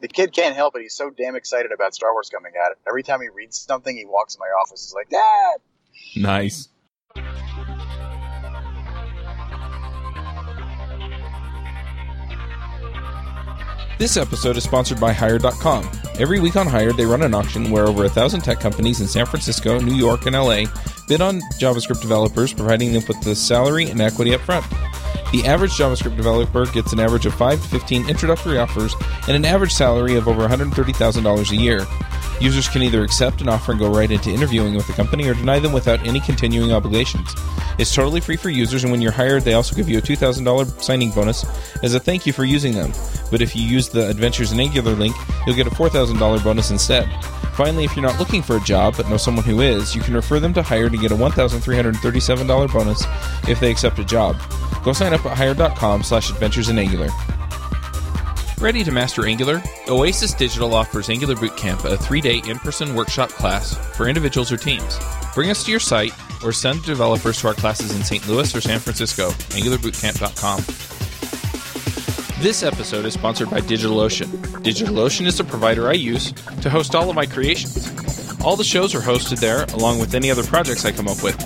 The kid can't help it. He's so damn excited about Star Wars coming out. Every time he reads something, he walks in my office. He's like, Dad! Nice. This episode is sponsored by Hired.com. Every week on Hired, they run an auction where over a thousand tech companies in San Francisco, New York, and LA bid on JavaScript developers, providing them with the salary and equity up front. The average JavaScript developer gets an average of 5 to 15 introductory offers and an average salary of over $130,000 a year. Users can either accept an offer and go right into interviewing with the company or deny them without any continuing obligations. It's totally free for users, and when you're hired, they also give you a $2,000 signing bonus as a thank you for using them. But if you use the Adventures in Angular link, you'll get a $4,000 bonus instead. Finally, if you're not looking for a job but know someone who is, you can refer them to Hired and get a $1,337 bonus if they accept a job. Go sign up at hired.com slash adventures in Angular. Ready to master Angular? Oasis Digital offers Angular Bootcamp, a three day in person workshop class for individuals or teams. Bring us to your site or send developers to our classes in St. Louis or San Francisco. AngularBootcamp.com. This episode is sponsored by DigitalOcean. DigitalOcean is the provider I use to host all of my creations. All the shows are hosted there, along with any other projects I come up with.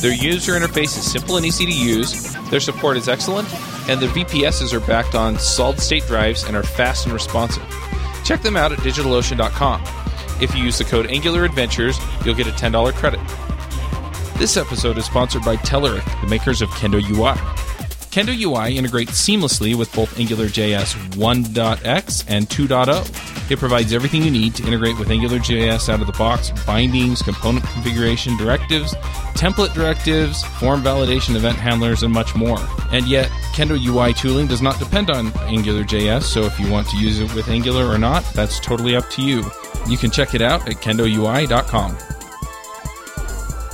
Their user interface is simple and easy to use, their support is excellent, and their VPSs are backed on solid state drives and are fast and responsive. Check them out at digitalocean.com. If you use the code Angular Adventures, you'll get a $10 credit. This episode is sponsored by Telerik, the makers of Kendo UI. Kendo UI integrates seamlessly with both AngularJS 1.x and 2.0. It provides everything you need to integrate with AngularJS out of the box bindings, component configuration, directives, template directives, form validation, event handlers, and much more. And yet, Kendo UI tooling does not depend on AngularJS, so if you want to use it with Angular or not, that's totally up to you. You can check it out at kendoui.com.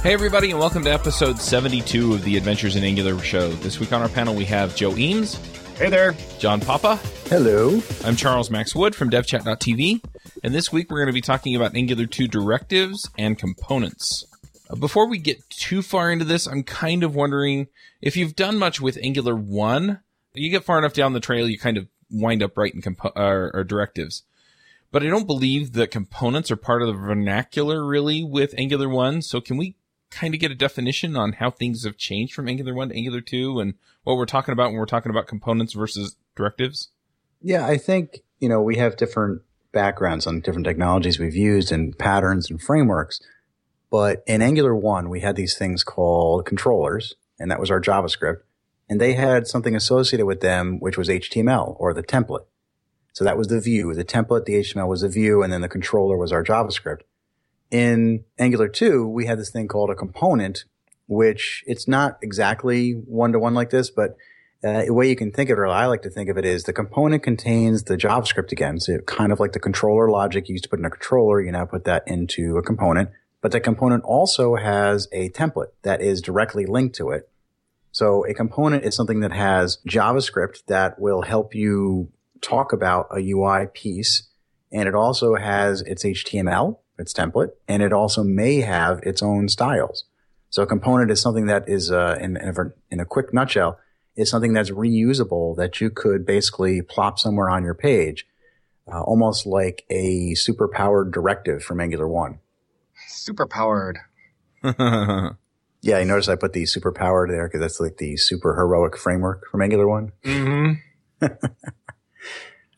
Hey, everybody, and welcome to episode 72 of the Adventures in Angular show. This week on our panel, we have Joe Eames. Hey there. John Papa. Hello. I'm Charles Max Wood from devchat.tv, and this week we're going to be talking about Angular 2 directives and components. Uh, before we get too far into this, I'm kind of wondering if you've done much with Angular 1, you get far enough down the trail, you kind of wind up writing compo- or, or directives. But I don't believe that components are part of the vernacular really with Angular 1. So can we kind of get a definition on how things have changed from Angular 1 to Angular 2 and what we're talking about when we're talking about components versus directives? Yeah, I think, you know, we have different backgrounds on different technologies we've used and patterns and frameworks. But in Angular 1, we had these things called controllers, and that was our JavaScript. And they had something associated with them, which was HTML or the template. So that was the view. The template, the HTML was the view, and then the controller was our JavaScript in Angular 2, we had this thing called a component, which it's not exactly one to one like this, but uh, the way you can think of it, or I like to think of it, is the component contains the JavaScript again. So kind of like the controller logic you used to put in a controller, you now put that into a component. But the component also has a template that is directly linked to it. So a component is something that has JavaScript that will help you talk about a UI piece. And it also has its HTML its template, and it also may have its own styles. So a component is something that is, uh, in, in, a, in a quick nutshell, is something that's reusable that you could basically plop somewhere on your page, uh, almost like a superpowered directive from Angular 1. Super powered. yeah, you notice I put the super powered there because that's like the super heroic framework from Angular 1. Mm-hmm.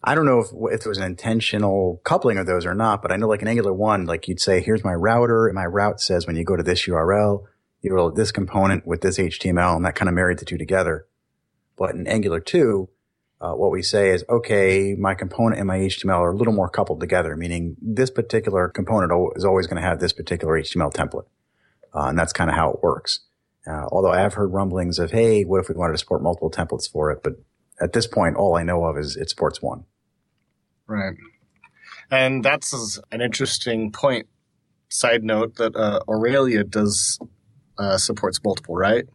I don't know if, if it was an intentional coupling of those or not, but I know like in Angular 1, like you'd say, here's my router, and my route says when you go to this URL, you roll this component with this HTML, and that kind of married the two together. But in Angular 2, uh, what we say is, okay, my component and my HTML are a little more coupled together, meaning this particular component is always going to have this particular HTML template. Uh, and that's kind of how it works. Uh, although I have heard rumblings of, hey, what if we wanted to support multiple templates for it? But at this point, all I know of is it supports one. Right. And that's an interesting point. Side note that uh, Aurelia does uh, supports multiple, right?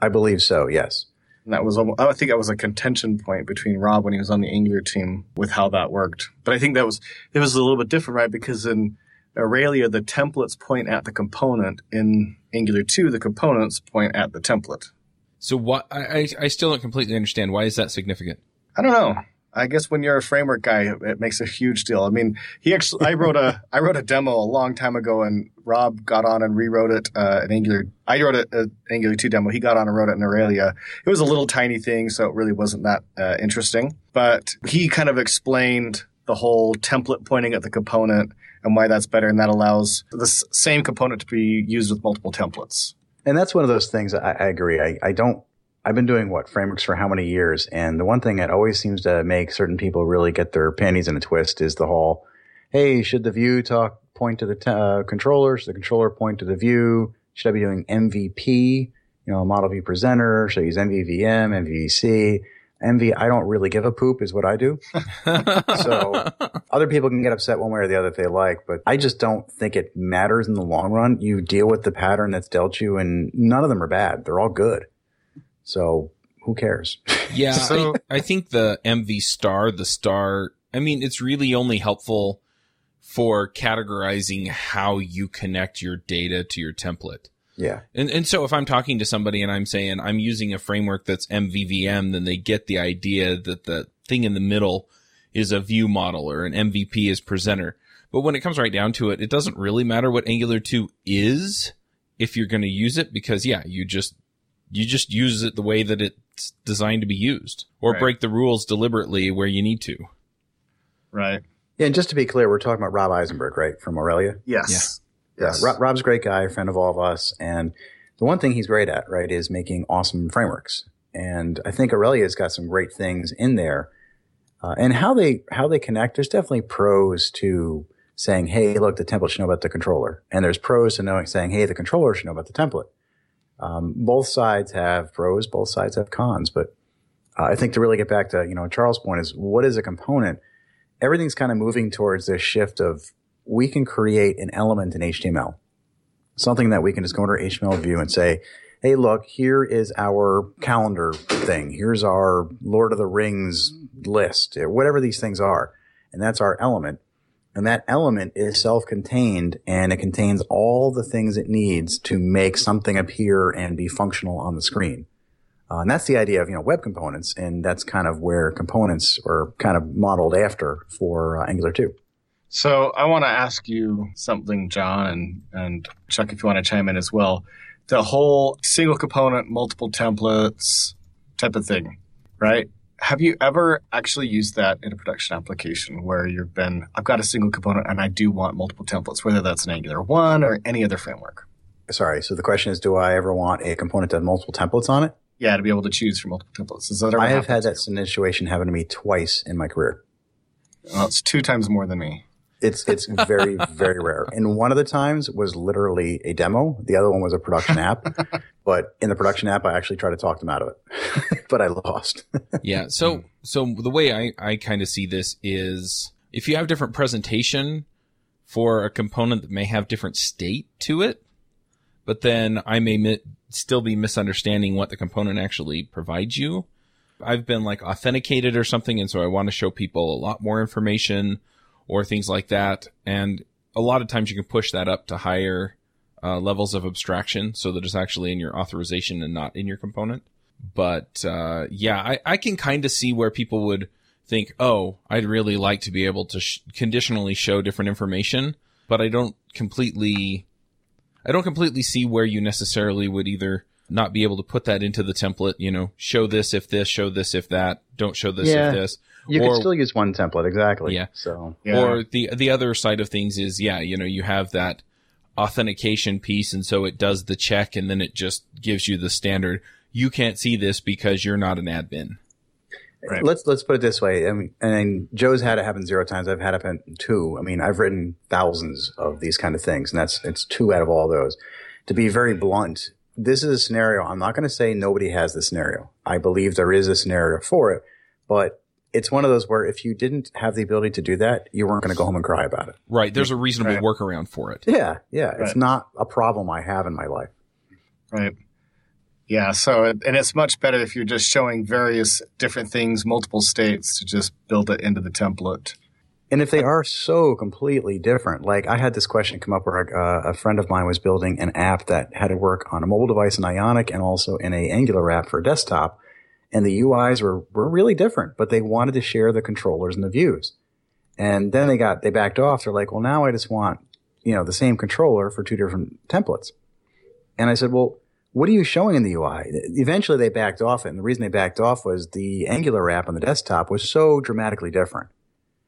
I believe so. Yes. And that was, I think that was a contention point between Rob when he was on the Angular team with how that worked. But I think that was, it was a little bit different, right? Because in Aurelia, the templates point at the component. In Angular 2, the components point at the template. So what, I, I still don't completely understand. Why is that significant? I don't know. I guess when you're a framework guy, it makes a huge deal. I mean, he actually, I wrote a, I wrote a demo a long time ago and Rob got on and rewrote it, uh, in Angular. I wrote an Angular 2 demo. He got on and wrote it in Aurelia. It was a little tiny thing, so it really wasn't that, uh, interesting, but he kind of explained the whole template pointing at the component and why that's better. And that allows the same component to be used with multiple templates. And that's one of those things I, I agree. I, I don't I've been doing what frameworks for how many years, and the one thing that always seems to make certain people really get their panties in a twist is the whole, "Hey, should the view talk point to the t- uh, controller? Should the controller point to the view? Should I be doing MVP? You know, model view presenter? Should I use MVVM, MVC?" MV, I don't really give a poop is what I do. so other people can get upset one way or the other if they like, but I just don't think it matters in the long run. You deal with the pattern that's dealt you and none of them are bad. They're all good. So who cares? Yeah, so, I, I think the MV star, the star, I mean, it's really only helpful for categorizing how you connect your data to your template. Yeah. And and so if I'm talking to somebody and I'm saying I'm using a framework that's MVVM, then they get the idea that the thing in the middle is a view model or an MVP is presenter. But when it comes right down to it, it doesn't really matter what Angular 2 is if you're going to use it because yeah, you just you just use it the way that it's designed to be used or right. break the rules deliberately where you need to. Right. Yeah, and just to be clear, we're talking about Rob Eisenberg, right, from Aurelia? Yes. Yeah. Yes. Rob, Rob's a great guy, a friend of all of us. And the one thing he's great at, right, is making awesome frameworks. And I think Aurelia's got some great things in there. Uh, and how they, how they connect, there's definitely pros to saying, Hey, look, the template should know about the controller. And there's pros to knowing, saying, Hey, the controller should know about the template. Um, both sides have pros, both sides have cons, but uh, I think to really get back to, you know, Charles' point is what is a component? Everything's kind of moving towards this shift of we can create an element in HTML, something that we can just go into our HTML view and say, Hey, look, here is our calendar thing. Here's our Lord of the Rings list, whatever these things are. And that's our element. And that element is self-contained and it contains all the things it needs to make something appear and be functional on the screen. Uh, and that's the idea of, you know, web components. And that's kind of where components are kind of modeled after for uh, Angular 2. So I want to ask you something, John, and, and Chuck, if you want to chime in as well. The whole single component, multiple templates type of thing, right? Have you ever actually used that in a production application where you've been, I've got a single component and I do want multiple templates, whether that's an Angular 1 or any other framework? Sorry. So the question is, do I ever want a component to have multiple templates on it? Yeah, to be able to choose from multiple templates. Is that I have had that situation happen to me twice in my career. Well, it's two times more than me. It's it's very very rare. And one of the times was literally a demo. The other one was a production app. but in the production app, I actually tried to talk them out of it, but I lost. yeah. So so the way I I kind of see this is if you have different presentation for a component that may have different state to it, but then I may mi- still be misunderstanding what the component actually provides you. I've been like authenticated or something, and so I want to show people a lot more information or things like that. And a lot of times you can push that up to higher uh, levels of abstraction so that it's actually in your authorization and not in your component. But uh, yeah, I, I can kind of see where people would think, oh, I'd really like to be able to sh- conditionally show different information, but I don't completely, I don't completely see where you necessarily would either not be able to put that into the template, you know, show this if this, show this if that, don't show this yeah. if this. You or, could still use one template, exactly. Yeah. So, yeah. or the the other side of things is, yeah, you know, you have that authentication piece, and so it does the check, and then it just gives you the standard. You can't see this because you're not an admin. Right. Let's let's put it this way. I mean, and Joe's had it happen zero times. I've had it happen two. I mean, I've written thousands of these kind of things, and that's it's two out of all those. To be very blunt, this is a scenario. I'm not going to say nobody has the scenario. I believe there is a scenario for it, but it's one of those where if you didn't have the ability to do that, you weren't going to go home and cry about it. Right. There's a reasonable right. workaround for it. Yeah. Yeah. Right. It's not a problem I have in my life. Right. Yeah. So, and it's much better if you're just showing various different things, multiple states to just build it into the template. And if they are so completely different, like I had this question come up where uh, a friend of mine was building an app that had to work on a mobile device in Ionic and also in a Angular app for a desktop and the UIs were, were really different, but they wanted to share the controllers and the views. And then they got, they backed off. They're like, well, now I just want, you know, the same controller for two different templates. And I said, well, what are you showing in the UI? Eventually they backed off it. And the reason they backed off was the Angular app on the desktop was so dramatically different.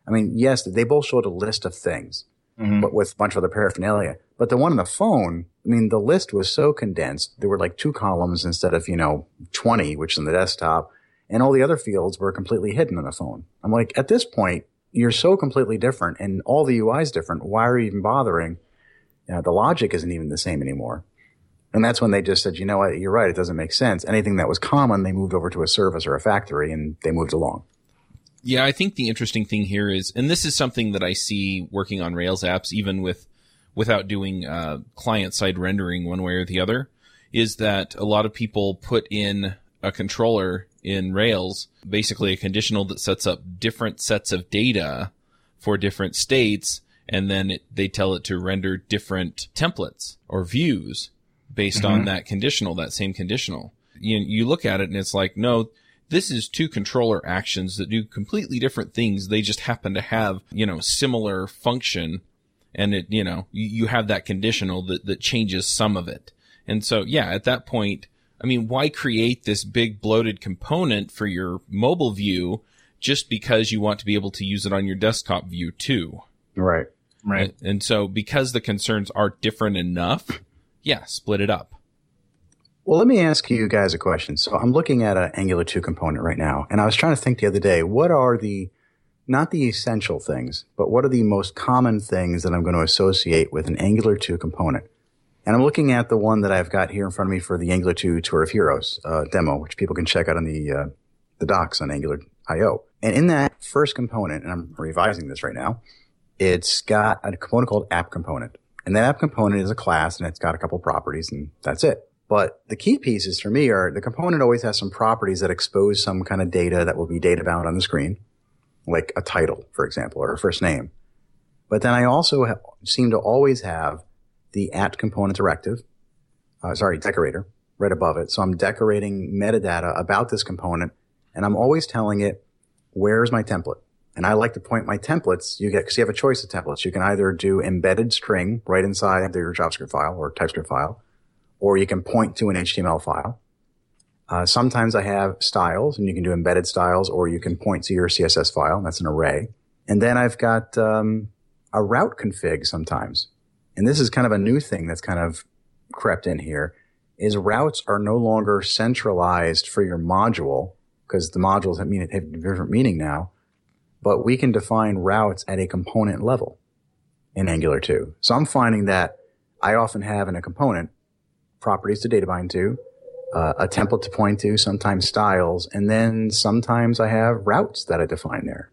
I mean, yes, they both showed a list of things, mm-hmm. but with a bunch of other paraphernalia. But the one on the phone, I mean, the list was so condensed. There were like two columns instead of, you know, 20, which is on the desktop. And all the other fields were completely hidden on the phone. I'm like, at this point, you're so completely different and all the UI is different. Why are you even bothering? You know, the logic isn't even the same anymore. And that's when they just said, you know what, you're right, it doesn't make sense. Anything that was common, they moved over to a service or a factory and they moved along. Yeah, I think the interesting thing here is, and this is something that I see working on Rails apps, even with without doing uh, client side rendering one way or the other, is that a lot of people put in a controller in Rails, basically a conditional that sets up different sets of data for different states, and then it, they tell it to render different templates or views based mm-hmm. on that conditional, that same conditional. You, you look at it and it's like, no, this is two controller actions that do completely different things. They just happen to have, you know, similar function and it, you know, you, you have that conditional that, that changes some of it. And so, yeah, at that point, I mean, why create this big bloated component for your mobile view just because you want to be able to use it on your desktop view too? Right. Right. And, and so because the concerns are different enough, yeah, split it up. Well, let me ask you guys a question. So I'm looking at an Angular 2 component right now, and I was trying to think the other day, what are the, not the essential things, but what are the most common things that I'm going to associate with an Angular 2 component? And I'm looking at the one that I've got here in front of me for the Angular 2 Tour of Heroes uh, demo, which people can check out on the uh, the docs on Angular.io. And in that first component, and I'm revising this right now, it's got a component called app component. And that app component is a class and it's got a couple properties and that's it. But the key pieces for me are the component always has some properties that expose some kind of data that will be data bound on the screen, like a title, for example, or a first name. But then I also ha- seem to always have the at component directive, uh, sorry, decorator right above it. So I'm decorating metadata about this component and I'm always telling it, where's my template? And I like to point my templates. You get, cause you have a choice of templates. You can either do embedded string right inside your JavaScript file or TypeScript file, or you can point to an HTML file. Uh, sometimes I have styles and you can do embedded styles or you can point to your CSS file. That's an array. And then I've got, um, a route config sometimes and this is kind of a new thing that's kind of crept in here, is routes are no longer centralized for your module because the modules have, mean, have different meaning now, but we can define routes at a component level in Angular 2. So I'm finding that I often have in a component properties to data bind to, uh, a template to point to, sometimes styles, and then sometimes I have routes that I define there.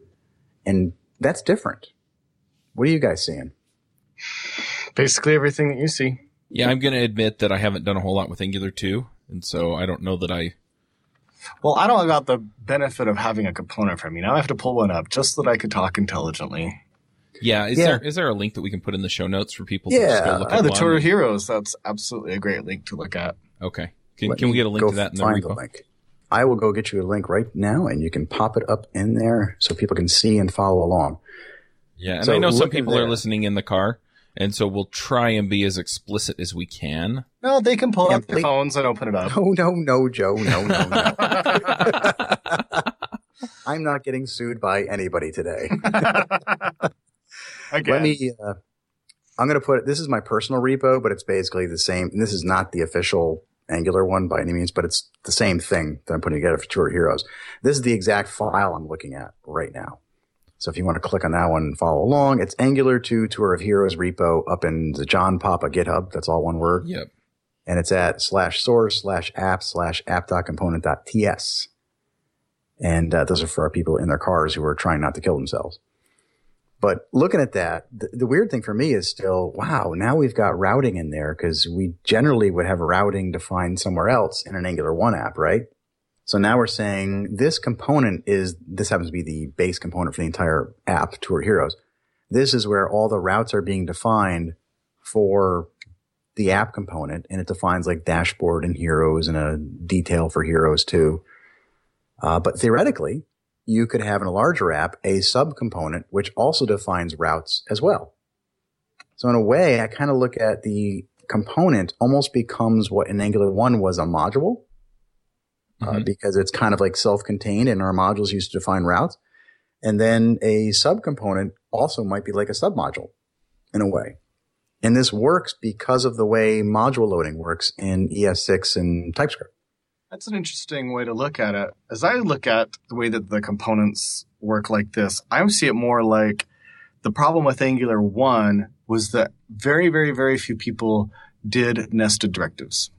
And that's different. What are you guys seeing? basically everything that you see. Yeah, I'm going to admit that I haven't done a whole lot with Angular 2, and so I don't know that I. Well, I don't got the benefit of having a component from me. Now I have to pull one up just so that I could talk intelligently. Yeah, is yeah. there is there a link that we can put in the show notes for people yeah. to just go look oh, at? the Tour of Heroes. That's absolutely a great link to look at. Okay, can, can we get a link to that in the repo? The link. I will go get you a link right now, and you can pop it up in there so people can see and follow along. Yeah, and so I know some people are listening in the car, and so we'll try and be as explicit as we can. No, they can pull yeah, up their they, phones and open it up. No, no, no, Joe, no, no, no. I'm not getting sued by anybody today. Let me. Uh, I'm going to put it. this is my personal repo, but it's basically the same. And this is not the official Angular one by any means, but it's the same thing that I'm putting together for Tour of Heroes. This is the exact file I'm looking at right now. So if you want to click on that one and follow along, it's Angular 2 Tour of Heroes repo up in the John Papa GitHub. That's all one word. Yep. And it's at slash source slash app slash app.component.ts. And uh, those are for our people in their cars who are trying not to kill themselves. But looking at that, the, the weird thing for me is still, wow, now we've got routing in there because we generally would have routing defined somewhere else in an Angular 1 app, right? So now we're saying this component is, this happens to be the base component for the entire app, Tour Heroes. This is where all the routes are being defined for the app component and it defines like dashboard and heroes and a detail for heroes too. Uh, but theoretically, you could have in a larger app a subcomponent which also defines routes as well. So in a way, I kind of look at the component almost becomes what in Angular 1 was a module uh, mm-hmm. uh, because it's kind of like self-contained and our modules used to define routes. And then a subcomponent also might be like a submodule in a way. And this works because of the way module loading works in ES6 and TypeScript. That's an interesting way to look at it. As I look at the way that the components work like this, I see it more like the problem with Angular 1 was that very, very, very few people did nested directives.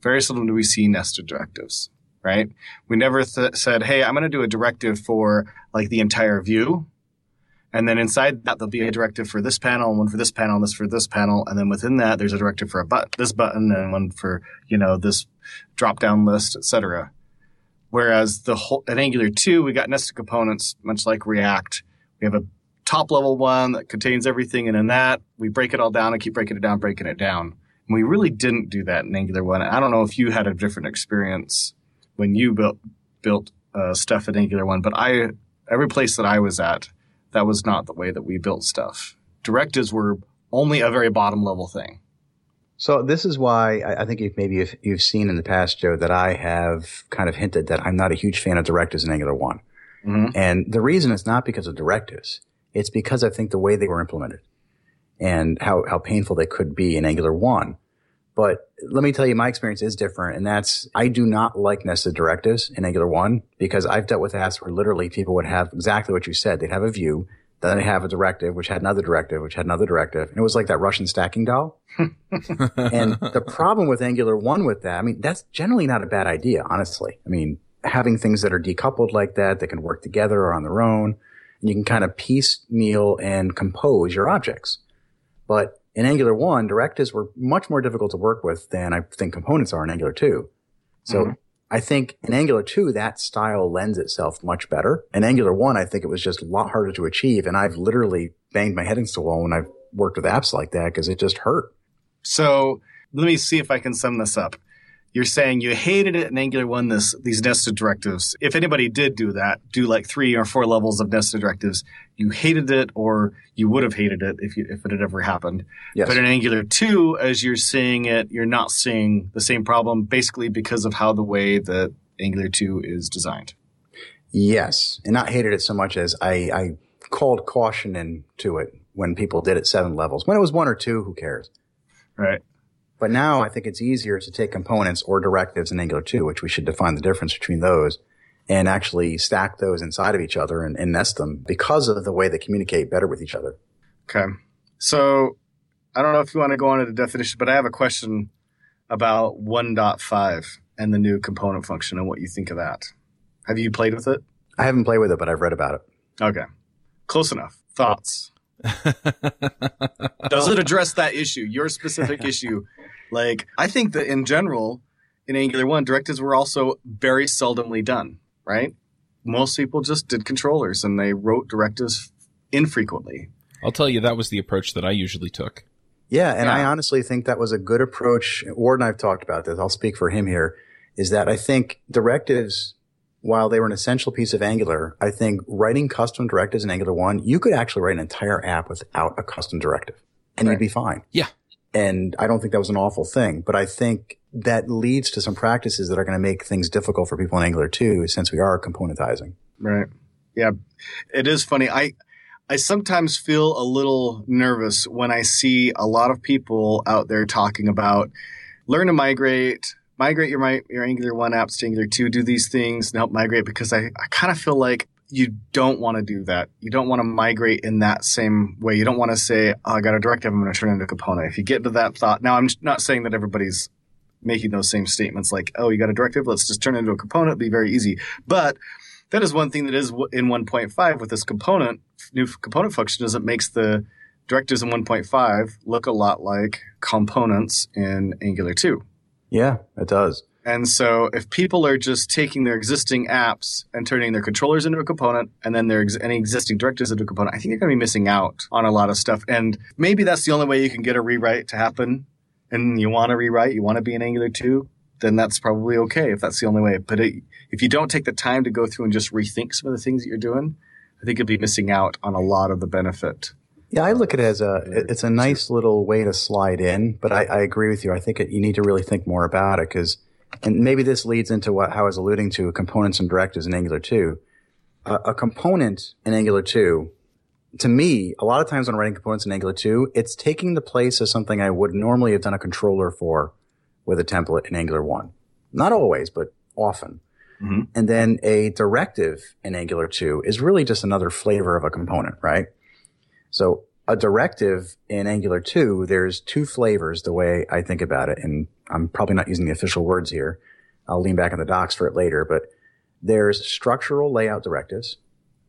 Very seldom do we see nested directives, right? We never th- said, hey, I'm going to do a directive for like the entire view. And then inside that, there'll be a directive for this panel, one for this panel, and this for this panel. And then within that, there's a directive for a button, this button, and one for, you know, this drop down list, etc. Whereas the whole, at Angular 2, we got nested components, much like React. We have a top level one that contains everything. And in that, we break it all down and keep breaking it down, breaking it down. And we really didn't do that in Angular 1. I don't know if you had a different experience when you built, built uh, stuff at Angular 1, but I, every place that I was at, that was not the way that we built stuff. Directives were only a very bottom level thing. So this is why I think if maybe if you've seen in the past, Joe, that I have kind of hinted that I'm not a huge fan of directives in Angular one, mm-hmm. and the reason is not because of directives; it's because I think the way they were implemented and how how painful they could be in Angular one. But let me tell you, my experience is different, and that's I do not like nested directives in Angular one because I've dealt with apps where literally people would have exactly what you said. They'd have a view, then they'd have a directive, which had another directive, which had another directive. And it was like that Russian stacking doll. and the problem with Angular 1 with that, I mean, that's generally not a bad idea, honestly. I mean, having things that are decoupled like that, that can work together or on their own, and you can kind of piecemeal and compose your objects. But in Angular 1, directives were much more difficult to work with than I think components are in Angular 2. So mm-hmm. I think in Angular 2, that style lends itself much better. In Angular 1, I think it was just a lot harder to achieve. And I've literally banged my head against the wall when I've worked with apps like that because it just hurt. So let me see if I can sum this up you're saying you hated it in Angular 1, this, these nested directives. If anybody did do that, do like three or four levels of nested directives, you hated it or you would have hated it if, you, if it had ever happened. Yes. But in Angular 2, as you're seeing it, you're not seeing the same problem basically because of how the way that Angular 2 is designed. Yes. And not hated it so much as I, I called caution into it when people did it seven levels. When it was one or two, who cares? Right. But now I think it's easier to take components or directives in Angular 2, which we should define the difference between those and actually stack those inside of each other and, and nest them because of the way they communicate better with each other. Okay. So I don't know if you want to go on to the definition, but I have a question about 1.5 and the new component function and what you think of that. Have you played with it? I haven't played with it, but I've read about it. Okay. Close enough. Thoughts? Does it address that issue, your specific issue like, I think that in general, in Angular 1, directives were also very seldomly done, right? Most people just did controllers and they wrote directives infrequently. I'll tell you, that was the approach that I usually took. Yeah, and yeah. I honestly think that was a good approach. Ward and I've talked about this. I'll speak for him here. Is that I think directives, while they were an essential piece of Angular, I think writing custom directives in Angular 1, you could actually write an entire app without a custom directive and right. you'd be fine. Yeah. And I don't think that was an awful thing, but I think that leads to some practices that are going to make things difficult for people in Angular 2 since we are componentizing. Right. Yeah. It is funny. I, I sometimes feel a little nervous when I see a lot of people out there talking about learn to migrate, migrate your, your Angular 1 apps to Angular 2, do these things and help migrate because I, I kind of feel like you don't want to do that. You don't want to migrate in that same way. You don't want to say, oh, I got a directive, I'm going to turn into a component. If you get to that thought, now I'm not saying that everybody's making those same statements like, oh, you got a directive, let's just turn it into a component, It'll be very easy. But that is one thing that is in 1.5 with this component, new component function is it makes the directives in 1.5 look a lot like components in Angular 2. Yeah, it does. And so if people are just taking their existing apps and turning their controllers into a component and then their ex- any existing directives into a component, I think they're going to be missing out on a lot of stuff. And maybe that's the only way you can get a rewrite to happen. And you want to rewrite, you want to be in Angular 2. then that's probably okay if that's the only way. But it, if you don't take the time to go through and just rethink some of the things that you're doing, I think you'll be missing out on a lot of the benefit. Yeah, I look at it as a it's a nice little way to slide in, but I, I agree with you. I think it, you need to really think more about it because, and maybe this leads into what how I was alluding to components and directives in Angular 2. Uh, a component in Angular 2, to me, a lot of times when writing components in Angular 2, it's taking the place of something I would normally have done a controller for with a template in Angular 1. Not always, but often. Mm-hmm. And then a directive in Angular 2 is really just another flavor of a component, right? So a directive in Angular 2, there's two flavors the way I think about it. And I'm probably not using the official words here. I'll lean back on the docs for it later, but there's structural layout directives,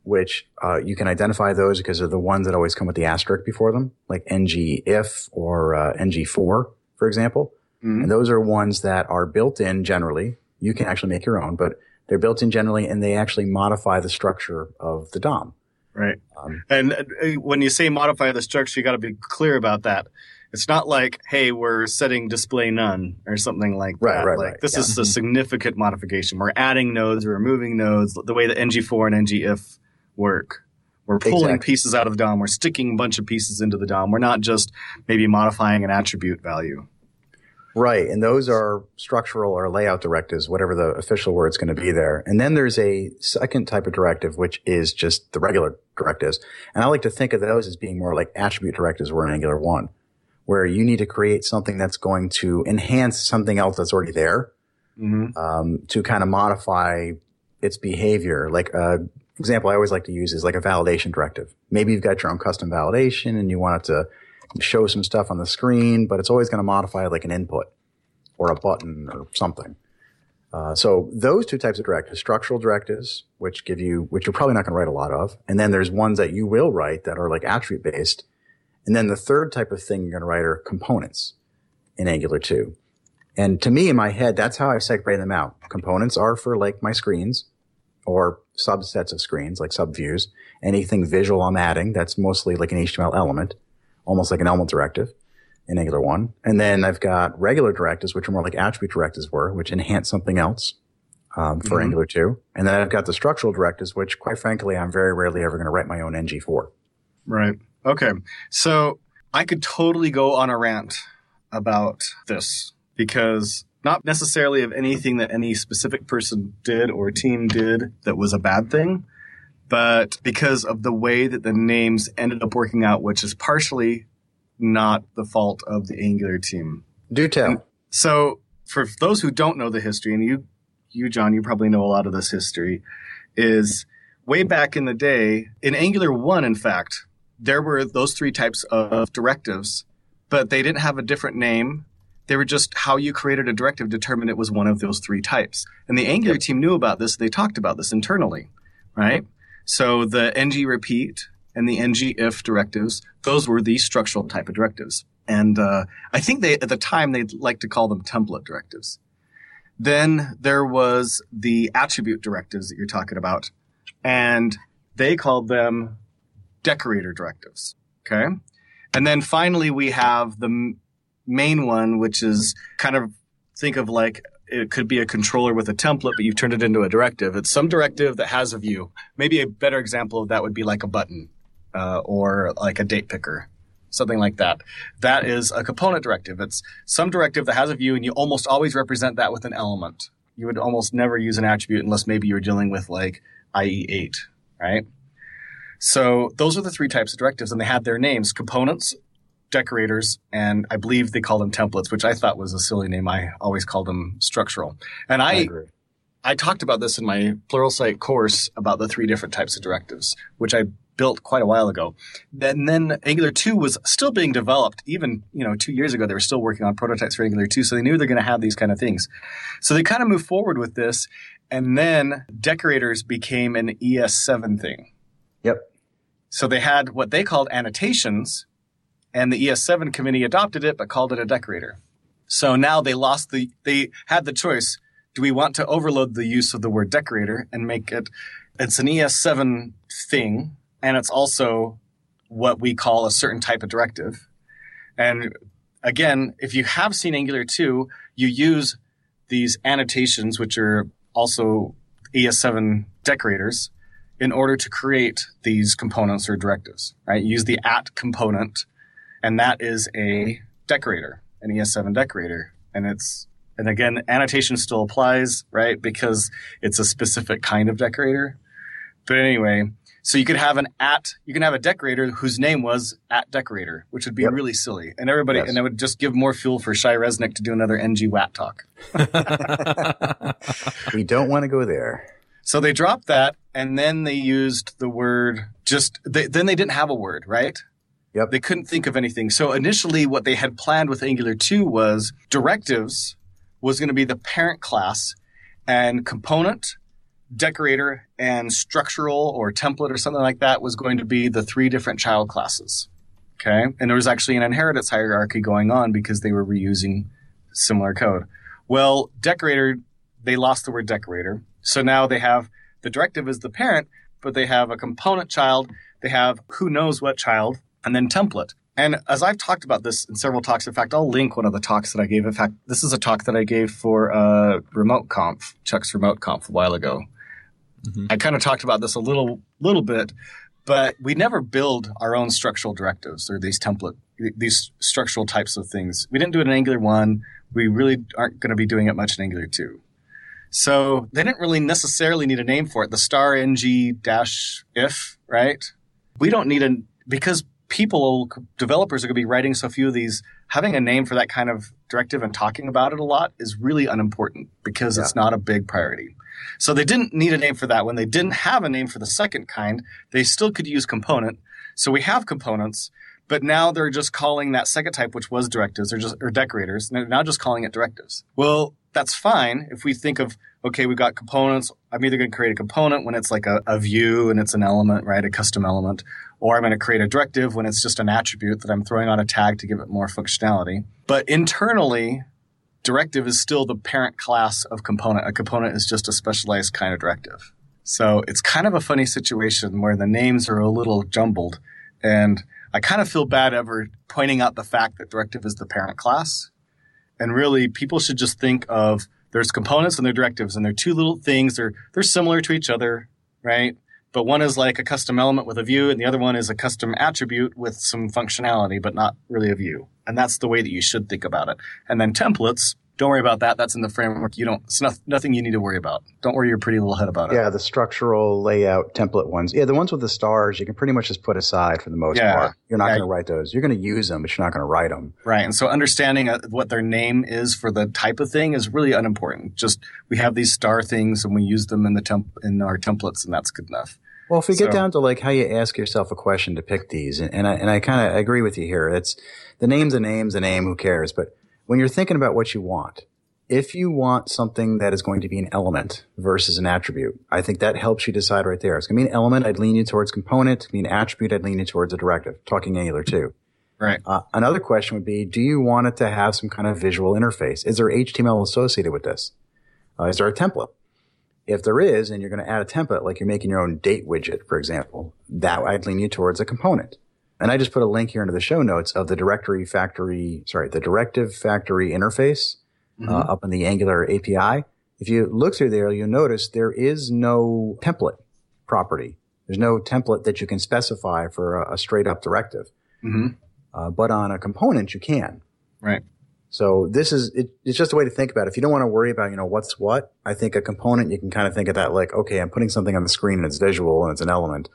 which uh, you can identify those because they're the ones that always come with the asterisk before them, like ng if or uh, ng for, for example. Mm-hmm. And those are ones that are built in generally. You can actually make your own, but they're built in generally and they actually modify the structure of the DOM. Right. Um, and uh, when you say modify the structure, you got to be clear about that. It's not like, hey, we're setting display none or something like right, that. Right, like right. this yeah. is a mm-hmm. significant modification. We're adding nodes, we're removing nodes, the way that ngFor and ngif work. We're pulling exactly. pieces out of the DOM. We're sticking a bunch of pieces into the DOM. We're not just maybe modifying an attribute value. Right. And those are structural or layout directives, whatever the official word's going to be there. And then there's a second type of directive, which is just the regular directives. And I like to think of those as being more like attribute directives were in Angular 1, where you need to create something that's going to enhance something else that's already there mm-hmm. um, to kind of modify its behavior. Like a example I always like to use is like a validation directive. Maybe you've got your own custom validation and you want it to show some stuff on the screen, but it's always going to modify like an input or a button or something. Uh, so those two types of directives, structural directives, which give you, which you're probably not going to write a lot of. And then there's ones that you will write that are like attribute based. And then the third type of thing you're going to write are components in Angular 2. And to me, in my head, that's how I separate them out. Components are for like my screens or subsets of screens, like subviews. Anything visual I'm adding, that's mostly like an HTML element almost like an element directive in Angular 1. And then I've got regular directives, which are more like attribute directives were, which enhance something else um, for mm-hmm. Angular 2. And then I've got the structural directives, which quite frankly, I'm very rarely ever going to write my own ng for. Right. Okay. So I could totally go on a rant about this because not necessarily of anything that any specific person did or team did that was a bad thing, but because of the way that the names ended up working out, which is partially not the fault of the Angular team. Do tell. And so, for those who don't know the history, and you, you, John, you probably know a lot of this history, is way back in the day, in Angular 1, in fact, there were those three types of directives, but they didn't have a different name. They were just how you created a directive determined it was one of those three types. And the Angular yep. team knew about this. They talked about this internally, right? So the ng repeat and the ng if directives, those were the structural type of directives. And uh, I think they at the time they'd like to call them template directives. Then there was the attribute directives that you're talking about, and they called them decorator directives. Okay, and then finally we have the main one, which is kind of think of like it could be a controller with a template, but you've turned it into a directive. It's some directive that has a view. Maybe a better example of that would be like a button uh, or like a date picker, something like that. That is a component directive. It's some directive that has a view, and you almost always represent that with an element. You would almost never use an attribute unless maybe you're dealing with like IE8, right? So those are the three types of directives, and they had their names: components, decorators, and I believe they call them templates, which I thought was a silly name. I always called them structural. And I, I, I talked about this in my Pluralsight course about the three different types of directives, which I built quite a while ago. And then Angular 2 was still being developed. Even, you know, two years ago, they were still working on prototypes for Angular 2. So they knew they're going to have these kind of things. So they kind of moved forward with this. And then decorators became an ES7 thing. So they had what they called annotations, and the ES7 committee adopted it but called it a decorator. So now they lost the they had the choice. Do we want to overload the use of the word decorator and make it it's an ES7 thing and it's also what we call a certain type of directive. And again, if you have seen Angular 2, you use these annotations, which are also ES7 decorators, in order to create these components or directives, right? use the at component, and that is a decorator, an ES7 decorator. And it's, and again, annotation still applies, right? Because it's a specific kind of decorator. But anyway, so you could have an at, you can have a decorator whose name was at decorator, which would be yep. really silly. And everybody, yes. and it would just give more fuel for Shai Reznik to do another NG WAT talk. we don't want to go there. So they dropped that and then they used the word just, they, then they didn't have a word, right? Yep. They couldn't think of anything. So initially what they had planned with Angular 2 was directives was going to be the parent class and component decorator and structural or template or something like that was going to be the three different child classes. Okay. And there was actually an inheritance hierarchy going on because they were reusing similar code. Well, decorator, they lost the word decorator. So now they have the directive is the parent, but they have a component child. They have who knows what child and then template. And as I've talked about this in several talks, in fact, I'll link one of the talks that I gave. In fact, this is a talk that I gave for uh, Remote Conf, Chuck's Remote Conf a while ago. Mm-hmm. I kind of talked about this a little little bit, but we never build our own structural directives or these template these structural types of things. We didn't do it in Angular 1. We really aren't going to be doing it much in Angular 2. So they didn't really necessarily need a name for it. The star ng dash if, right? We don't need a, because people, developers are going to be writing so few of these, having a name for that kind of directive and talking about it a lot is really unimportant because yeah. it's not a big priority. So they didn't need a name for that. When they didn't have a name for the second kind, they still could use component. So we have components, but now they're just calling that second type, which was directives or just or decorators, they're now just calling it directives. Well, that's fine if we think of okay, we've got components. I'm either going to create a component when it's like a, a view and it's an element, right, a custom element, or I'm going to create a directive when it's just an attribute that I'm throwing on a tag to give it more functionality. But internally, directive is still the parent class of component. A component is just a specialized kind of directive. So it's kind of a funny situation where the names are a little jumbled. And I kind of feel bad ever pointing out the fact that directive is the parent class. And really, people should just think of there's components and their directives, and they're two little things. They're they're similar to each other, right? But one is like a custom element with a view, and the other one is a custom attribute with some functionality, but not really a view. And that's the way that you should think about it. And then templates, don't worry about that. That's in the framework. You don't, it's not, nothing you need to worry about. Don't worry your pretty little head about it. Yeah, the structural layout template ones. Yeah, the ones with the stars, you can pretty much just put aside for the most yeah. part. You're not yeah. going to write those. You're going to use them, but you're not going to write them. Right. And so understanding uh, what their name is for the type of thing is really unimportant. Just we have these star things and we use them in the temp, in our templates and that's good enough. Well, if we so, get down to like how you ask yourself a question to pick these, and, and I, and I kind of agree with you here. It's the name's a name's a name. Who cares? But when you're thinking about what you want, if you want something that is going to be an element versus an attribute, I think that helps you decide right there. It's going to be an element. I'd lean you towards component. It's going To be an attribute, I'd lean you towards a directive. Talking Angular 2. Right. Uh, another question would be, do you want it to have some kind of visual interface? Is there HTML associated with this? Uh, is there a template? If there is, and you're going to add a template, like you're making your own date widget, for example, that I'd lean you towards a component. And I just put a link here into the show notes of the directory factory, sorry, the directive factory interface mm-hmm. uh, up in the Angular API. If you look through there, you'll notice there is no template property. There's no template that you can specify for a, a straight up directive. Mm-hmm. Uh, but on a component, you can. Right. So this is it, it's just a way to think about it. If you don't want to worry about you know what's what, I think a component you can kind of think of that like okay, I'm putting something on the screen and it's visual and it's an element.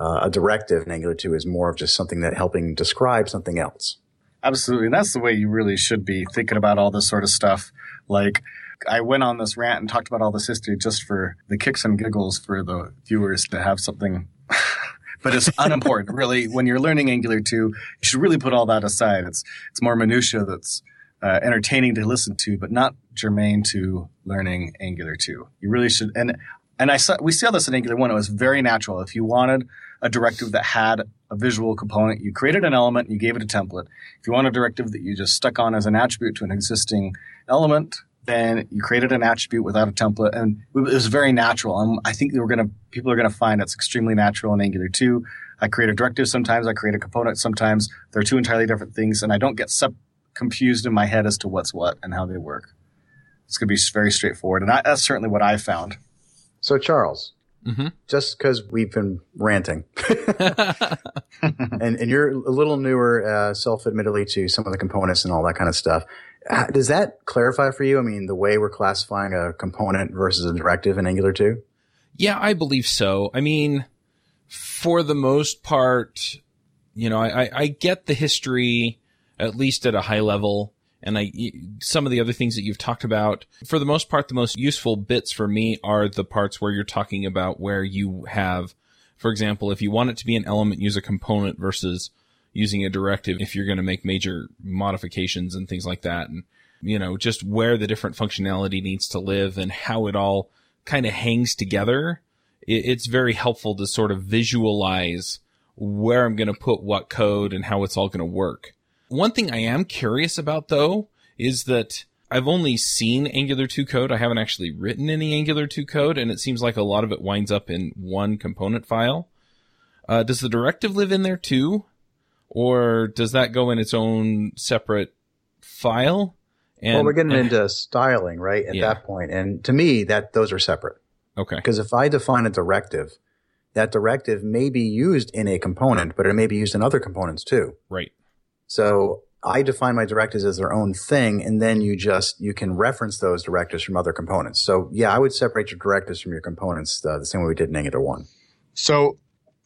Uh, a directive in Angular 2 is more of just something that helping describe something else. Absolutely. And that's the way you really should be thinking about all this sort of stuff. Like, I went on this rant and talked about all this history just for the kicks and giggles for the viewers to have something. but it's unimportant, really. When you're learning Angular 2, you should really put all that aside. It's, it's more minutia that's uh, entertaining to listen to, but not germane to learning Angular 2. You really should. And, and I saw, we saw this in Angular 1. It was very natural. If you wanted a directive that had a visual component. You created an element, you gave it a template. If you want a directive that you just stuck on as an attribute to an existing element, then you created an attribute without a template, and it was very natural. And I think we're gonna people are gonna find it's extremely natural in Angular 2. I create a directive sometimes, I create a component sometimes. They're two entirely different things, and I don't get sub- confused in my head as to what's what and how they work. It's going to be very straightforward. And I, that's certainly what I found. So, Charles, Mm-hmm. just because we've been ranting, and, and you're a little newer, uh, self-admittedly, to some of the components and all that kind of stuff. How- Does that clarify for you? I mean, the way we're classifying a component versus a directive in Angular 2? Yeah, I believe so. I mean, for the most part, you know, I, I get the history at least at a high level. And I, some of the other things that you've talked about, for the most part, the most useful bits for me are the parts where you're talking about where you have, for example, if you want it to be an element, use a component versus using a directive if you're going to make major modifications and things like that. And, you know, just where the different functionality needs to live and how it all kind of hangs together. It's very helpful to sort of visualize where I'm going to put what code and how it's all going to work. One thing I am curious about though is that I've only seen Angular 2 code. I haven't actually written any Angular 2 code, and it seems like a lot of it winds up in one component file. Uh, does the directive live in there too? Or does that go in its own separate file? And, well, we're getting and- into styling, right? At Yeah. that point, and to me, that those are separate. Okay. Because if I define a directive, that directive may be used in a component, but it may be used in other components too. Right. So I define my directives as their own thing, and then you just you can reference those directives from other components. So yeah, I would separate your directives from your components uh, the same way we did in Angular one. So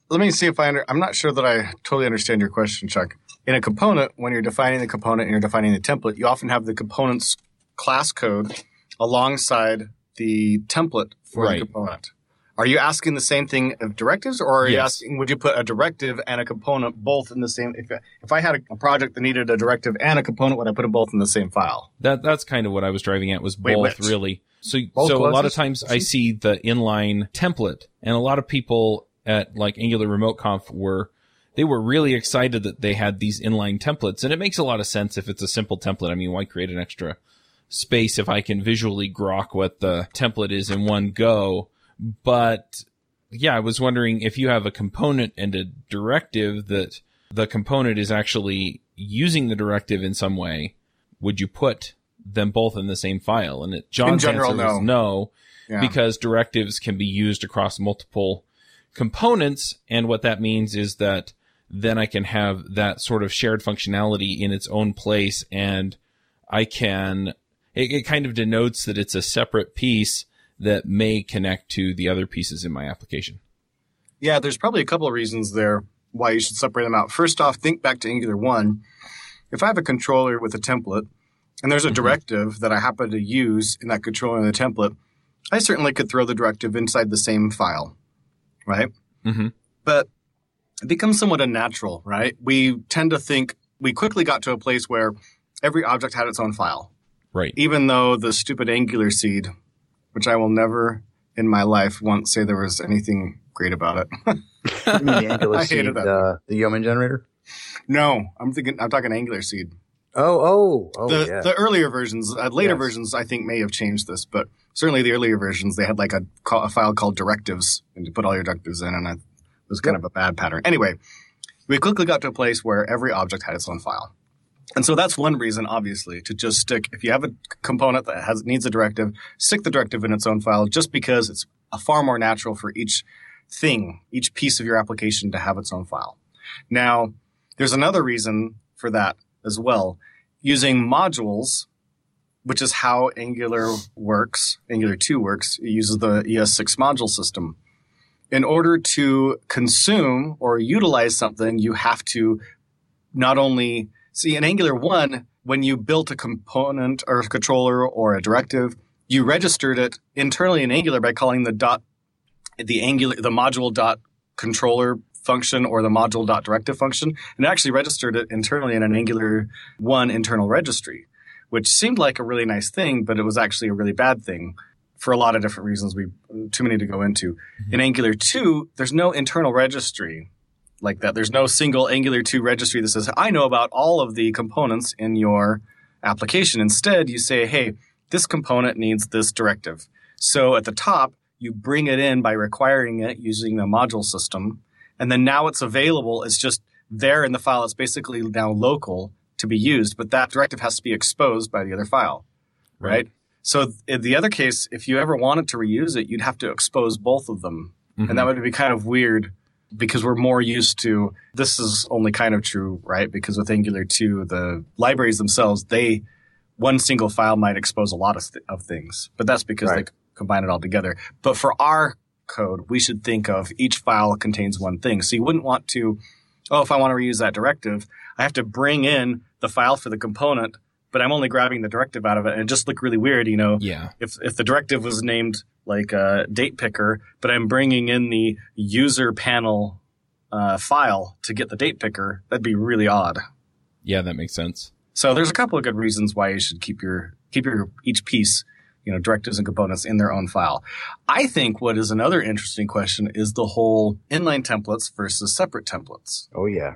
let me see if I under, I'm not sure that I totally understand your question, Chuck. In a component, when you're defining the component and you're defining the template, you often have the component's class code alongside the template for Right. the component. Are you asking the same thing of directives, or are you asking would you put a directive and a component both in the same? If if I had a, project that needed a directive and a component, would I put them both in the same file? That that's kind of what I was driving at was both which? really. So Both so a lot of times I see the inline template and a lot of people at like Angular Remote Conf were they were really excited that they had these inline templates and it makes a lot of sense if it's a simple template. I mean, why create an extra space if I can visually grok what the template is in one go? But yeah, I was wondering if you have a component and a directive that the component is actually using the directive in some way, would you put them both in the same file? And it, John's general, answer was no, Yeah. because directives can be used across multiple components. And what that means is that then I can have that sort of shared functionality in its own place and I can, it, it kind of denotes that it's a separate piece that may connect to the other pieces in my application. Yeah, there's probably a couple of reasons there why you should separate them out. First off, think back to Angular 1. If I have a controller with a template and there's a Mhm. directive that I happen to use in that controller and the template, I certainly could throw the directive inside the same file, right? Mm-hmm. But it becomes somewhat unnatural, right? We tend to think we quickly got to a place where every object had its own file, Right. even though the stupid Angular seed, which I will never in my life once say there was anything great about it. You mean the Angular I seed, uh, the Yeoman generator? No, I'm thinking. I'm talking Angular Seed. Oh, oh, oh, the yeah. the earlier versions, uh, later Yes. versions, I think may have changed this, but certainly the earlier versions, they had like a, a file called directives, and you put all your directives in, and it was kind Yep. of a bad pattern. Anyway, we quickly got to a place where every object had its own file, and so that's one reason, obviously, to just stick. If you have a component that has needs a directive, stick the directive in its own file, just because it's a far more natural for each thing, each piece of your application to have its own file. Now, there's another reason for that as well. Using modules, which is how Angular works, Angular 2 works, it uses the ES6 module system. In order to consume or utilize something, you have to not only see in Angular 1, when you built a component or a controller or a directive, you registered it internally in Angular by calling the dot the Angular the module dot controller function or the module dot directive function, and actually registered it internally in an Angular one internal registry, which seemed like a really nice thing, but it was actually a really bad thing for a lot of different reasons. We too many to go into. Mm-hmm. In Angular two, there's no internal registry like that. There's no single Angular two registry that says I know about all of the components in your application. Instead, you say, hey, this component needs this directive. So at the top, you bring it in by requiring it using the module system. And then now it's available. It's just there in the file. It's basically now local to be used, but that directive has to be exposed by the other file, right? So in the other case, if you ever wanted to reuse it, you'd have to expose both of them. Mm-hmm. And that would be kind of weird because we're more used to this is only kind of true, right? Because with Angular 2, the libraries themselves, they one single file might expose a lot of, th- of things, but that's because right. they combine it all together. But for our code, we should think of each file contains one thing. So you wouldn't want to, oh, if I want to reuse that directive, I have to bring in the file for the component, but I'm only grabbing the directive out of it and it just look really weird, you know? Yeah. If, if the directive was named like a date picker, but I'm bringing in the user panel uh, file to get the date picker, that'd be really odd. Yeah, that makes sense. So there's a couple of good reasons why you should keep your keep your each piece, you know, directives and components in their own file. I think what is another interesting question is the whole inline templates versus separate templates. Oh yeah.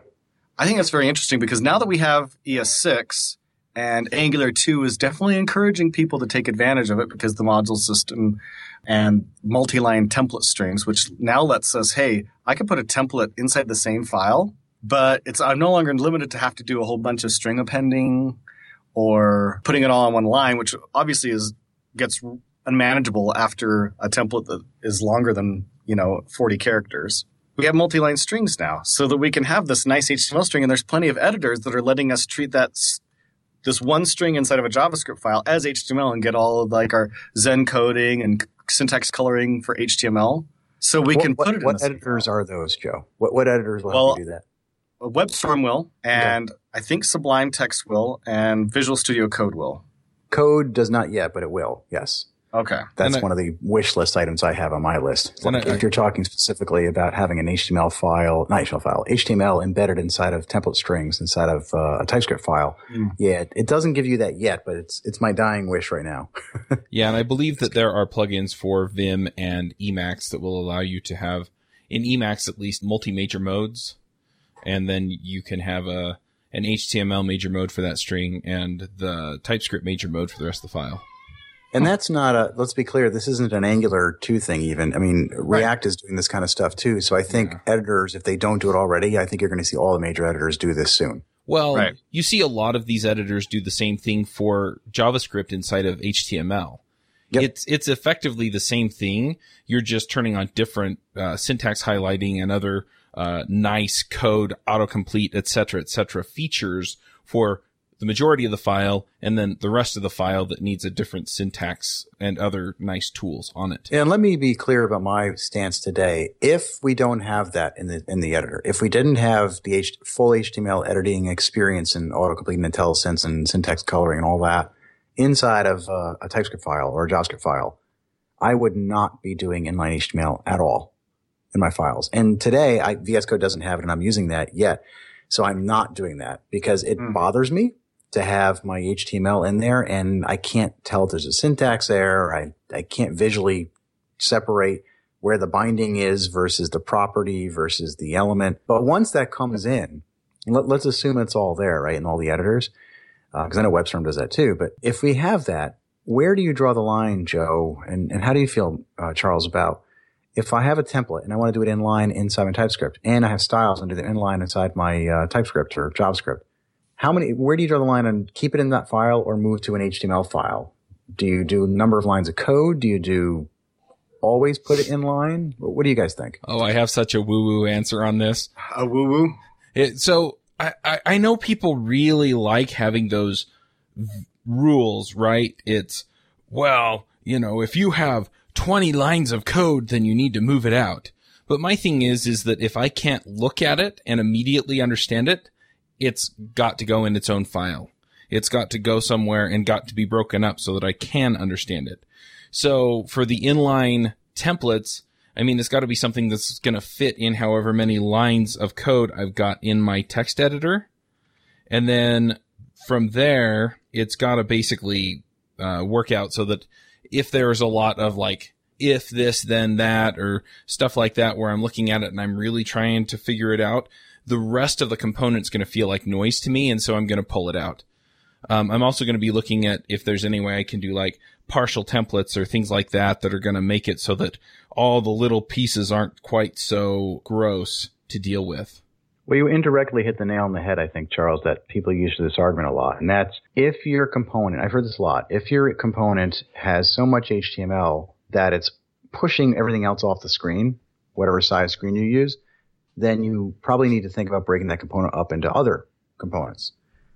I think that's very interesting because now that we have ES6 and Angular 2 is definitely encouraging people to take advantage of it because the module system and multi-line template strings, which now lets us, hey, I can put a template inside the same file but it's I'm no longer limited to have to do a whole bunch of string appending or putting it all on one line, which obviously is gets unmanageable after a template that is longer than you know 40 characters. We have multi-line strings now, so that we can have this nice HTML string, and there's plenty of editors that are letting us treat that this one string inside of a JavaScript file as HTML and get all of like our Zen coding and syntax coloring for HTML. So we what, can put what, it. What editors file. are those, Joe? What what editors will well, do that? WebStorm will, and okay. I think Sublime Text will, and Visual Studio Code will. Code does not yet, but it will. Yes. Okay. That's I, one of the wish list items I have on my list. Like I, if you're talking specifically about having an HTML file, not HTML file, HTML embedded inside of template strings inside of uh, a TypeScript file, mm. yeah, it, it, doesn't give you that yet, but it's it's my dying wish right now. yeah, and I believe that there are plugins for Vim and Emacs that will allow you to have in Emacs at least multi major modes and then you can have a an HTML major mode for that string and the TypeScript major mode for the rest of the file. And that's not a, let's be clear, this isn't an Angular 2 thing even. I mean, right. React is doing this kind of stuff too. So I think yeah. editors, if they don't do it already, I think you're going to see all the major editors do this soon. Well, right. you see a lot of these editors do the same thing for JavaScript inside of HTML. Yep. It's it's effectively the same thing. You're just turning on different uh, syntax highlighting and other uh, nice code, autocomplete, etc., etc. features for the majority of the file, and then the rest of the file that needs a different syntax and other nice tools on it. And let me be clear about my stance today. If we don't have that in the in the editor, if we didn't have the H, full HTML editing experience and autocomplete and IntelliSense and syntax coloring and all that inside of uh, a TypeScript file or a JavaScript file, I would not be doing inline HTML at all in my files. And today, I, VS Code doesn't have it, and I'm using that yet. So I'm not doing that because it mm. bothers me to have my HTML in there, and I can't tell if there's a syntax error. I I can't visually separate where the binding is versus the property versus the element. But once that comes in, let, us assume it's all there, right, in all the editors, because uh, I know WebStorm does that too. But if we have that, where do you draw the line, Joe? And and how do you feel, uh, Charles, about if I have a template and I want to do it inline inside my TypeScript, and I have styles and do them inline inside my uh, TypeScript or JavaScript, how many? Where do you draw the line and keep it in that file or move to an HTML file? Do you do number of lines of code? Do you do always put it in line? What do you guys think? Oh, I have such a woo woo answer on this. A woo woo. So I, I, I know people really like having those v- rules, right? It's well, you know, if you have 20 lines of code, then you need to move it out. But my thing is, is that if I can't look at it and immediately understand it, it's got to go in its own file. It's got to go somewhere and got to be broken up so that I can understand it. So for the inline templates, I mean, it's got to be something that's going to fit in however many lines of code I've got in my text editor. And then from there, it's got to basically uh, work out so that if there's a lot of like, if this, then that, or stuff like that, where I'm looking at it and I'm really trying to figure it out, the rest of the component's going to feel like noise to me. And so I'm going to pull it out. Um, I'm also going to be looking at if there's any way I can do like partial templates or things like that that are going to make it so that all the little pieces aren't quite so gross to deal with. Well, you indirectly hit the nail on the head, I think, Charles, that people use this argument a lot. And that's if your component, I've heard this a lot, if your component has so much HTML that it's pushing everything else off the screen, whatever size screen you use, then you probably need to think about breaking that component up into other components.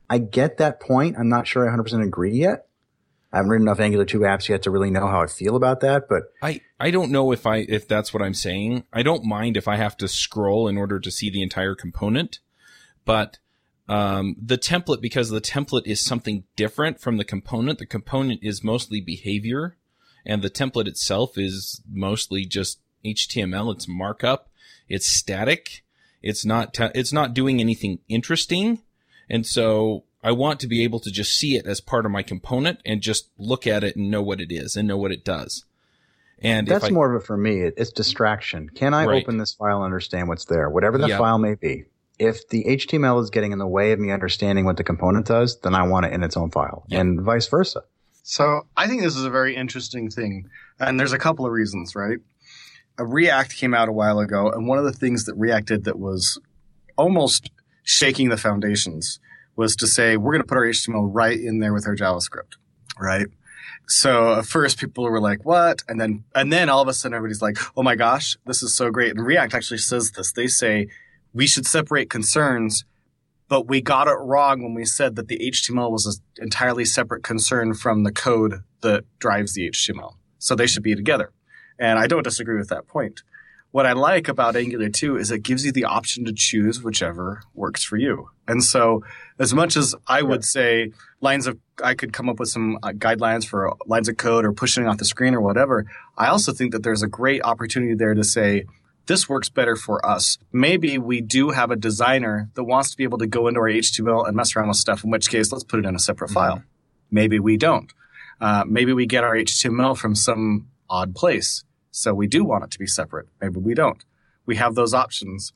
I get that point. I'm not sure I 100% agree yet. I haven't written enough Angular 2 apps yet to really know how I feel about that, but I, I don't know if I if that's what I'm saying. I don't mind if I have to scroll in order to see the entire component, but um, the template because the template is something different from the component. The component is mostly behavior, and the template itself is mostly just HTML. It's markup. It's static. It's not te- it's not doing anything interesting, and so I want to be able to just see it as part of my component and just look at it and know what it is and know what it does. And that's I, more of it for me. It's distraction. Can I Right. open this file and understand what's there? Whatever the Yeah. file may be. If the HTML is getting in the way of me understanding what the component does, then I want it in its own file, Yeah. and vice versa. So I think this is a very interesting thing, and there's a couple of reasons, right? A React came out a while ago, and one of the things that React did that was almost shaking the foundations was to say we're going to put our HTML right in there with our JavaScript, right? So at first people were like, "What?" and then and then all of a sudden everybody's like, "Oh my gosh, this is so great!" And React actually says this. They say we should separate concerns but we got it wrong when we said that the HTML was an entirely separate concern from the code that drives the HTML. So they should be together. And I don't disagree with that point. What I like about Angular 2 is it gives you the option to choose whichever works for you. And so as much as I would say lines of, I could come up with some uh, guidelines for lines of code or pushing it off the screen or whatever. I also think that there's a great opportunity there to say, this works better for us. Maybe we do have a designer that wants to be able to go into our HTML and mess around with stuff, in which case, let's put it in a separate file. Maybe we don't. Uh, maybe we get our HTML from some odd place. So we do want it to be separate. Maybe we don't. We have those options.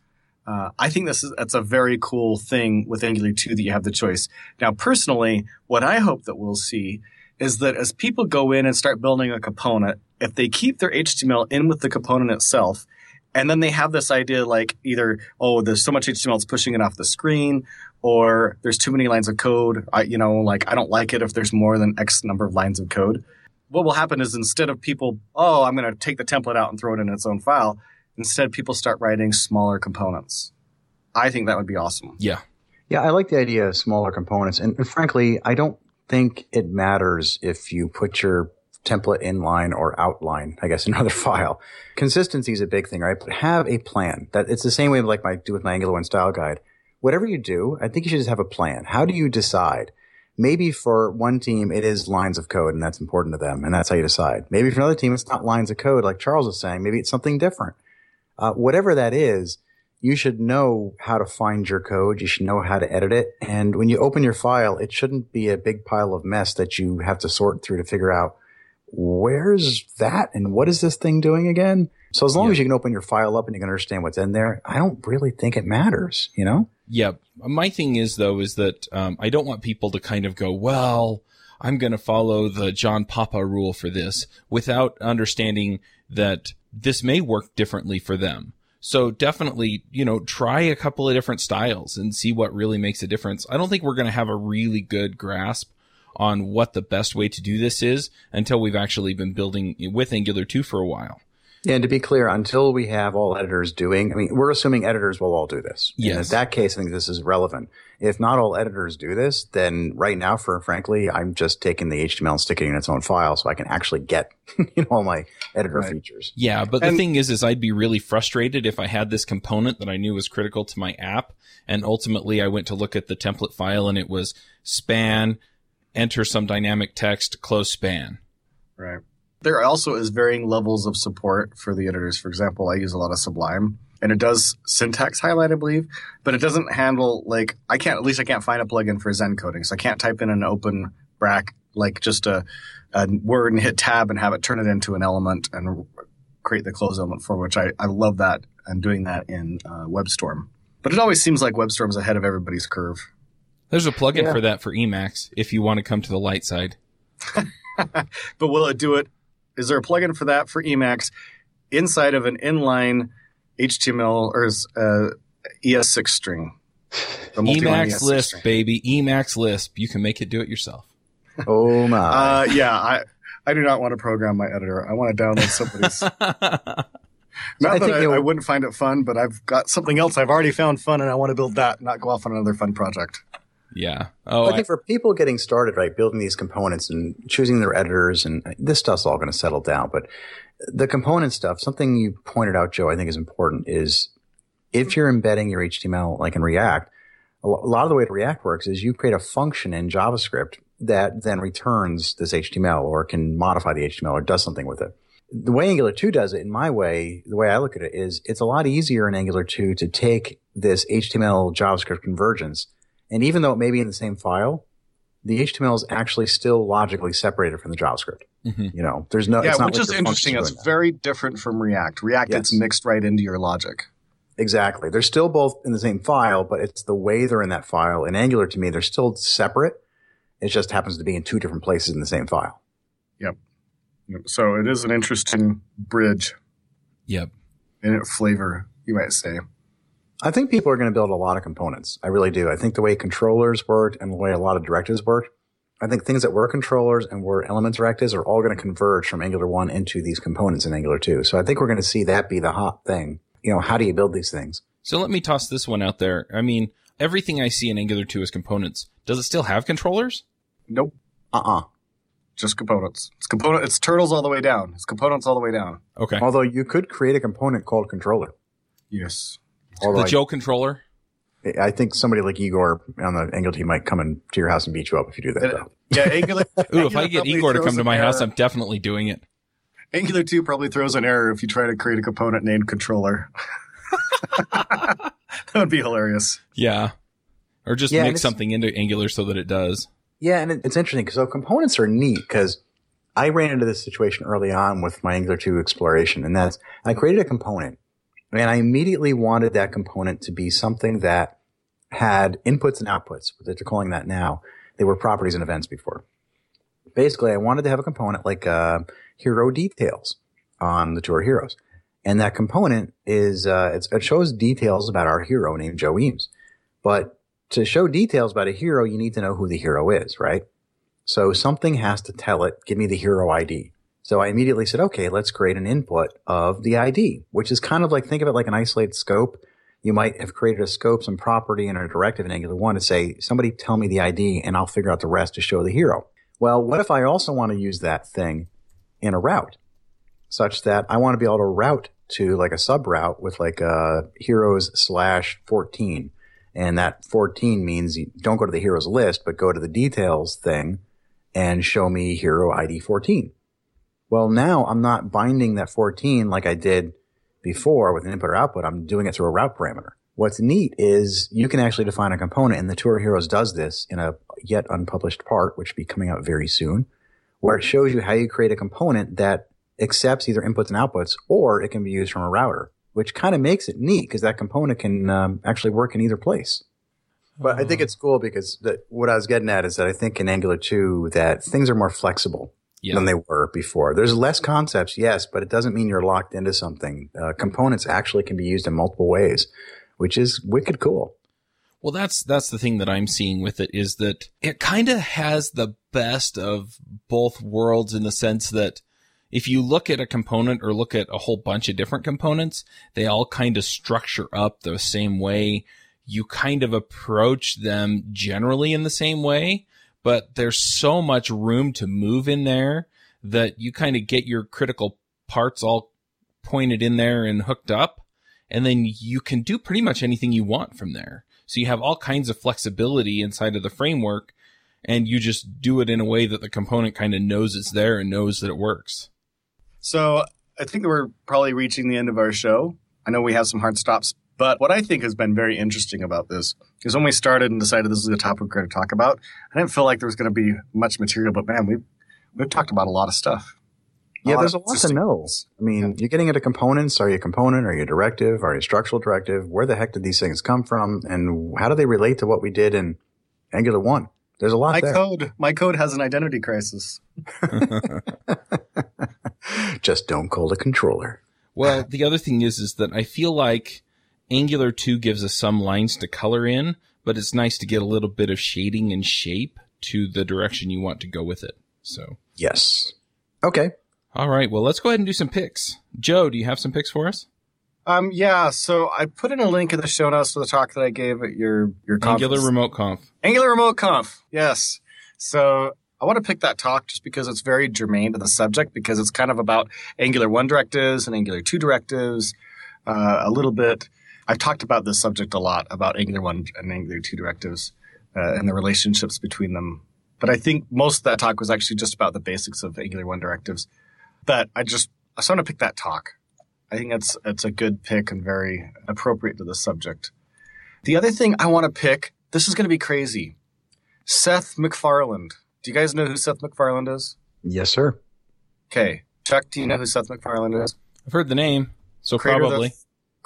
Uh, I think this is that's a very cool thing with Angular 2 that you have the choice. Now, personally, what I hope that we'll see is that as people go in and start building a component, if they keep their HTML in with the component itself, and then they have this idea like either, oh, there's so much HTML it's pushing it off the screen, or there's too many lines of code. I, you know, like I don't like it if there's more than X number of lines of code. What will happen is instead of people, oh, I'm going to take the template out and throw it in its own file, instead people start writing smaller components. I think that would be awesome. yeah, Yeah, I like the idea of smaller components. And, and frankly, I don't think it matters if you put your template inline or outline, I guess, another file. Consistency is a big thing, right? But have a plan. That it's the same way like I do with my Angular 1 style guide. Whatever you do, I think you should just have a plan. How do you decide? Maybe for one team, it is lines of code and that's important to them. And that's how you decide. Maybe for another team, it's not lines of code like Charles was saying. Maybe it's something different. Uh, whatever that is, you should know how to find your code. You should know how to edit it. And when you open your file, it shouldn't be a big pile of mess that you have to sort through to figure out where's that and what is this thing doing again? So as long Yeah. as you can open your file up and you can understand what's in there, I don't really think it matters, you know? Yeah. My thing is though is that um, I don't want people to kind of go, well, I'm going to follow the John Papa rule for this without understanding that this may work differently for them. So definitely, you know, try a couple of different styles and see what really makes a difference. I don't think we're going to have a really good grasp on what the best way to do this is until we've actually been building with Angular 2 for a while. Yeah, and to be clear, until we have all editors doing, I mean, we're assuming editors will all do this. And Yes. in that case, I think this is relevant. If not all editors do this, then right now, for frankly, I'm just taking the HTML and sticking it in its own file so I can actually get, you know, all my editor Right. features. Yeah, but the thing is, is I'd be really frustrated if I had this component that I knew was critical to my app, and ultimately I went to look at the template file and it was span, enter some dynamic text, close span. Right. There also is varying levels of support for the editors. For example, I use a lot of Sublime and it does syntax highlight, I believe, but it doesn't handle like I can't at least I can't find a plugin for Zen coding. So I can't type in an open brack like just a, a word and hit tab and have it turn it into an element and create the close element for which I, I love that and doing that in uh, WebStorm. But it always seems like WebStorm's ahead of everybody's curve. There's a plugin Yeah. for that for Emacs if you want to come to the light side. but will it do it? Is there a plugin for that for Emacs inside of an inline HTML or uh, ES6 string. Emacs ES6 Lisp, string. baby. Emacs Lisp. You can make it do it yourself. Oh my! Uh, yeah, I, I do not want to program my editor. I want to download somebody's. Not I that think I, I wouldn't find it fun, but I've got something else I've already found fun, and I want to build that, not go off on another fun project. Yeah. Oh, I I, think for people getting started, right, building these components and choosing their editors, and uh, this stuff's all going to settle down. But the component stuff, something you pointed out, Joe, I think is important is if you're embedding your HTML like in React, a a lot of the way that React works is you create a function in JavaScript that then returns this HTML or can modify the HTML or does something with it. The way Angular 2 does it, in my way, the way I look at it is it's a lot easier in Angular 2 to take this HTML JavaScript convergence and even though it may be in the same file, the HTML is actually still logically separated from the JavaScript. Mhm. You know, there's no. yeah, it's not which like is interesting. function's It's very different from React. React Yes. gets mixed right into your logic. exactly. They're still both in the same file, but it's the way they're in that file. In Angular, to me, they're still separate. It just happens to be in two different places in the same file. Yep. So it is an interesting bridge yep. in it flavor, you might say. I think people are going to build a lot of components. I really do. I think the way controllers worked and the way a lot of directives worked, I think things that were controllers and were element directives are all going to converge from Angular 1 into these components in Angular 2. So I think we're going to see that be the hot thing. You know, how do you build these things? So let me toss this one out there. I mean, everything I see in Angular 2 is components. Does it still have controllers? Nope, Uh-uh. just components. It's component. It's turtles all the way down. It's components all the way down. Okay. Although you could create a component called controller. Yes. Although the I, Joe controller? I think somebody like Igor on the Angular team might come in to your house and beat you up if you do that. And- Though. Yeah, Angular. Ooh, if I get Igor to come to an my house. I'm definitely doing it. Angular 2 probably throws an error if you try to create a component named controller. that would be hilarious. Yeah. Or just Yeah, make something into Angular so that it does. Yeah, and it, it's interesting because so components are neat because I ran into this situation early on with my Angular 2 exploration, and that's I created a component, and I immediately wanted that component to be something that had inputs and outputs. They're calling that now. They were properties and events before. Basically, I wanted to have a component like uh, hero details on the tour heroes, and that component is uh, it shows details about our hero named Joe Eames, but to show details about a hero, you need to know who the hero is, right? So something has to tell it, give me the hero ID. So I immediately said, okay, let's create an input of the ID, which is kind of like, think of it like an isolated scope. You might have created a scope, some property and a directive in Angular 1 to say, somebody tell me the ID and I'll figure out the rest to show the hero. Well, what if I also want to use that thing in a route such that I want to be able to route to like a sub route with like uh, heroes slash 14 and that 14 means you don't go to the heroes list, but go to the details thing and show me hero ID 14. Well, now I'm not binding that 14 like I did before with an input or output. I'm doing it through a route parameter. What's neat is you can actually define a component and the Tour Heroes does this in a yet unpublished part, which will be coming out very soon, where it shows you how you create a component that accepts either inputs and outputs or it can be used from a router which kind of makes it neat because that component can um, actually work in either place. But I think it's cool because the, what I was getting at is that I think in Angular 2 that things are more flexible Yeah. than they were before. There's less concepts, yes, but it doesn't mean you're locked into something. Uh, components actually can be used in multiple ways, which is wicked cool. Well, that's that's the thing that I'm seeing with it is that it kind of has the best of both worlds in the sense that if you look at a component or look at a whole bunch of different components, they all kind of structure up the same way. You kind of approach them generally in the same way, but there's so much room to move in there that you kind of get your critical parts all pointed in there and hooked up. And then you can do pretty much anything you want from there. So you have all kinds of flexibility inside of the framework and you just do it in a way that the component kind of knows it's there and knows that it works. So I think we're probably reaching the end of our show. I know we have some hard stops, but what I think has been very interesting about this is when we started and decided this is the topic we're going to talk about, I didn't feel like there was going to be much material, but man, we've, we've talked about a lot of stuff. Yeah, there's a lot to interesting know. I mean, you're getting into components. Are you a component? Are you a directive? Are you a structural directive? Where the heck did these things come from? And how do they relate to what we did in Angular 1? There's a lot My there. code, my code has an identity crisis. Just don't call the controller. Well, the other thing is, is that I feel like Angular 2 gives us some lines to color in, but it's nice to get a little bit of shading and shape to the direction you want to go with it. So, Yes. Okay. all right. Well, let's go ahead and do some picks. Joe, do you have some picks for us? Um, yeah, so I put in a link in the show notes to the talk that I gave at your your conference. Angular Remote Conf. Angular Remote Conf. Yes. So I want to pick that talk just because it's very germane to the subject because it's kind of about Angular 1 directives and Angular 2 directives. Uh, a little bit. I've talked about this subject a lot about Angular 1 and Angular 2 directives uh, and the relationships between them. But I think most of that talk was actually just about the basics of Angular 1 directives. But I just, I just want to pick that talk. I think it's, it's a good pick and very appropriate to the subject. The other thing I want to pick, this is going to be crazy. Seth MacFarlane. Do you guys know who Seth MacFarlane is? Yes, sir. Okay. Chuck, do you know who Seth MacFarlane is? I've heard the name, so Creator of the- probably.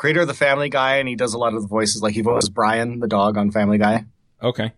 Creator of the Family Guy, and he does a lot of the voices. Like he voices Brian, the dog, on Family Guy. Okay.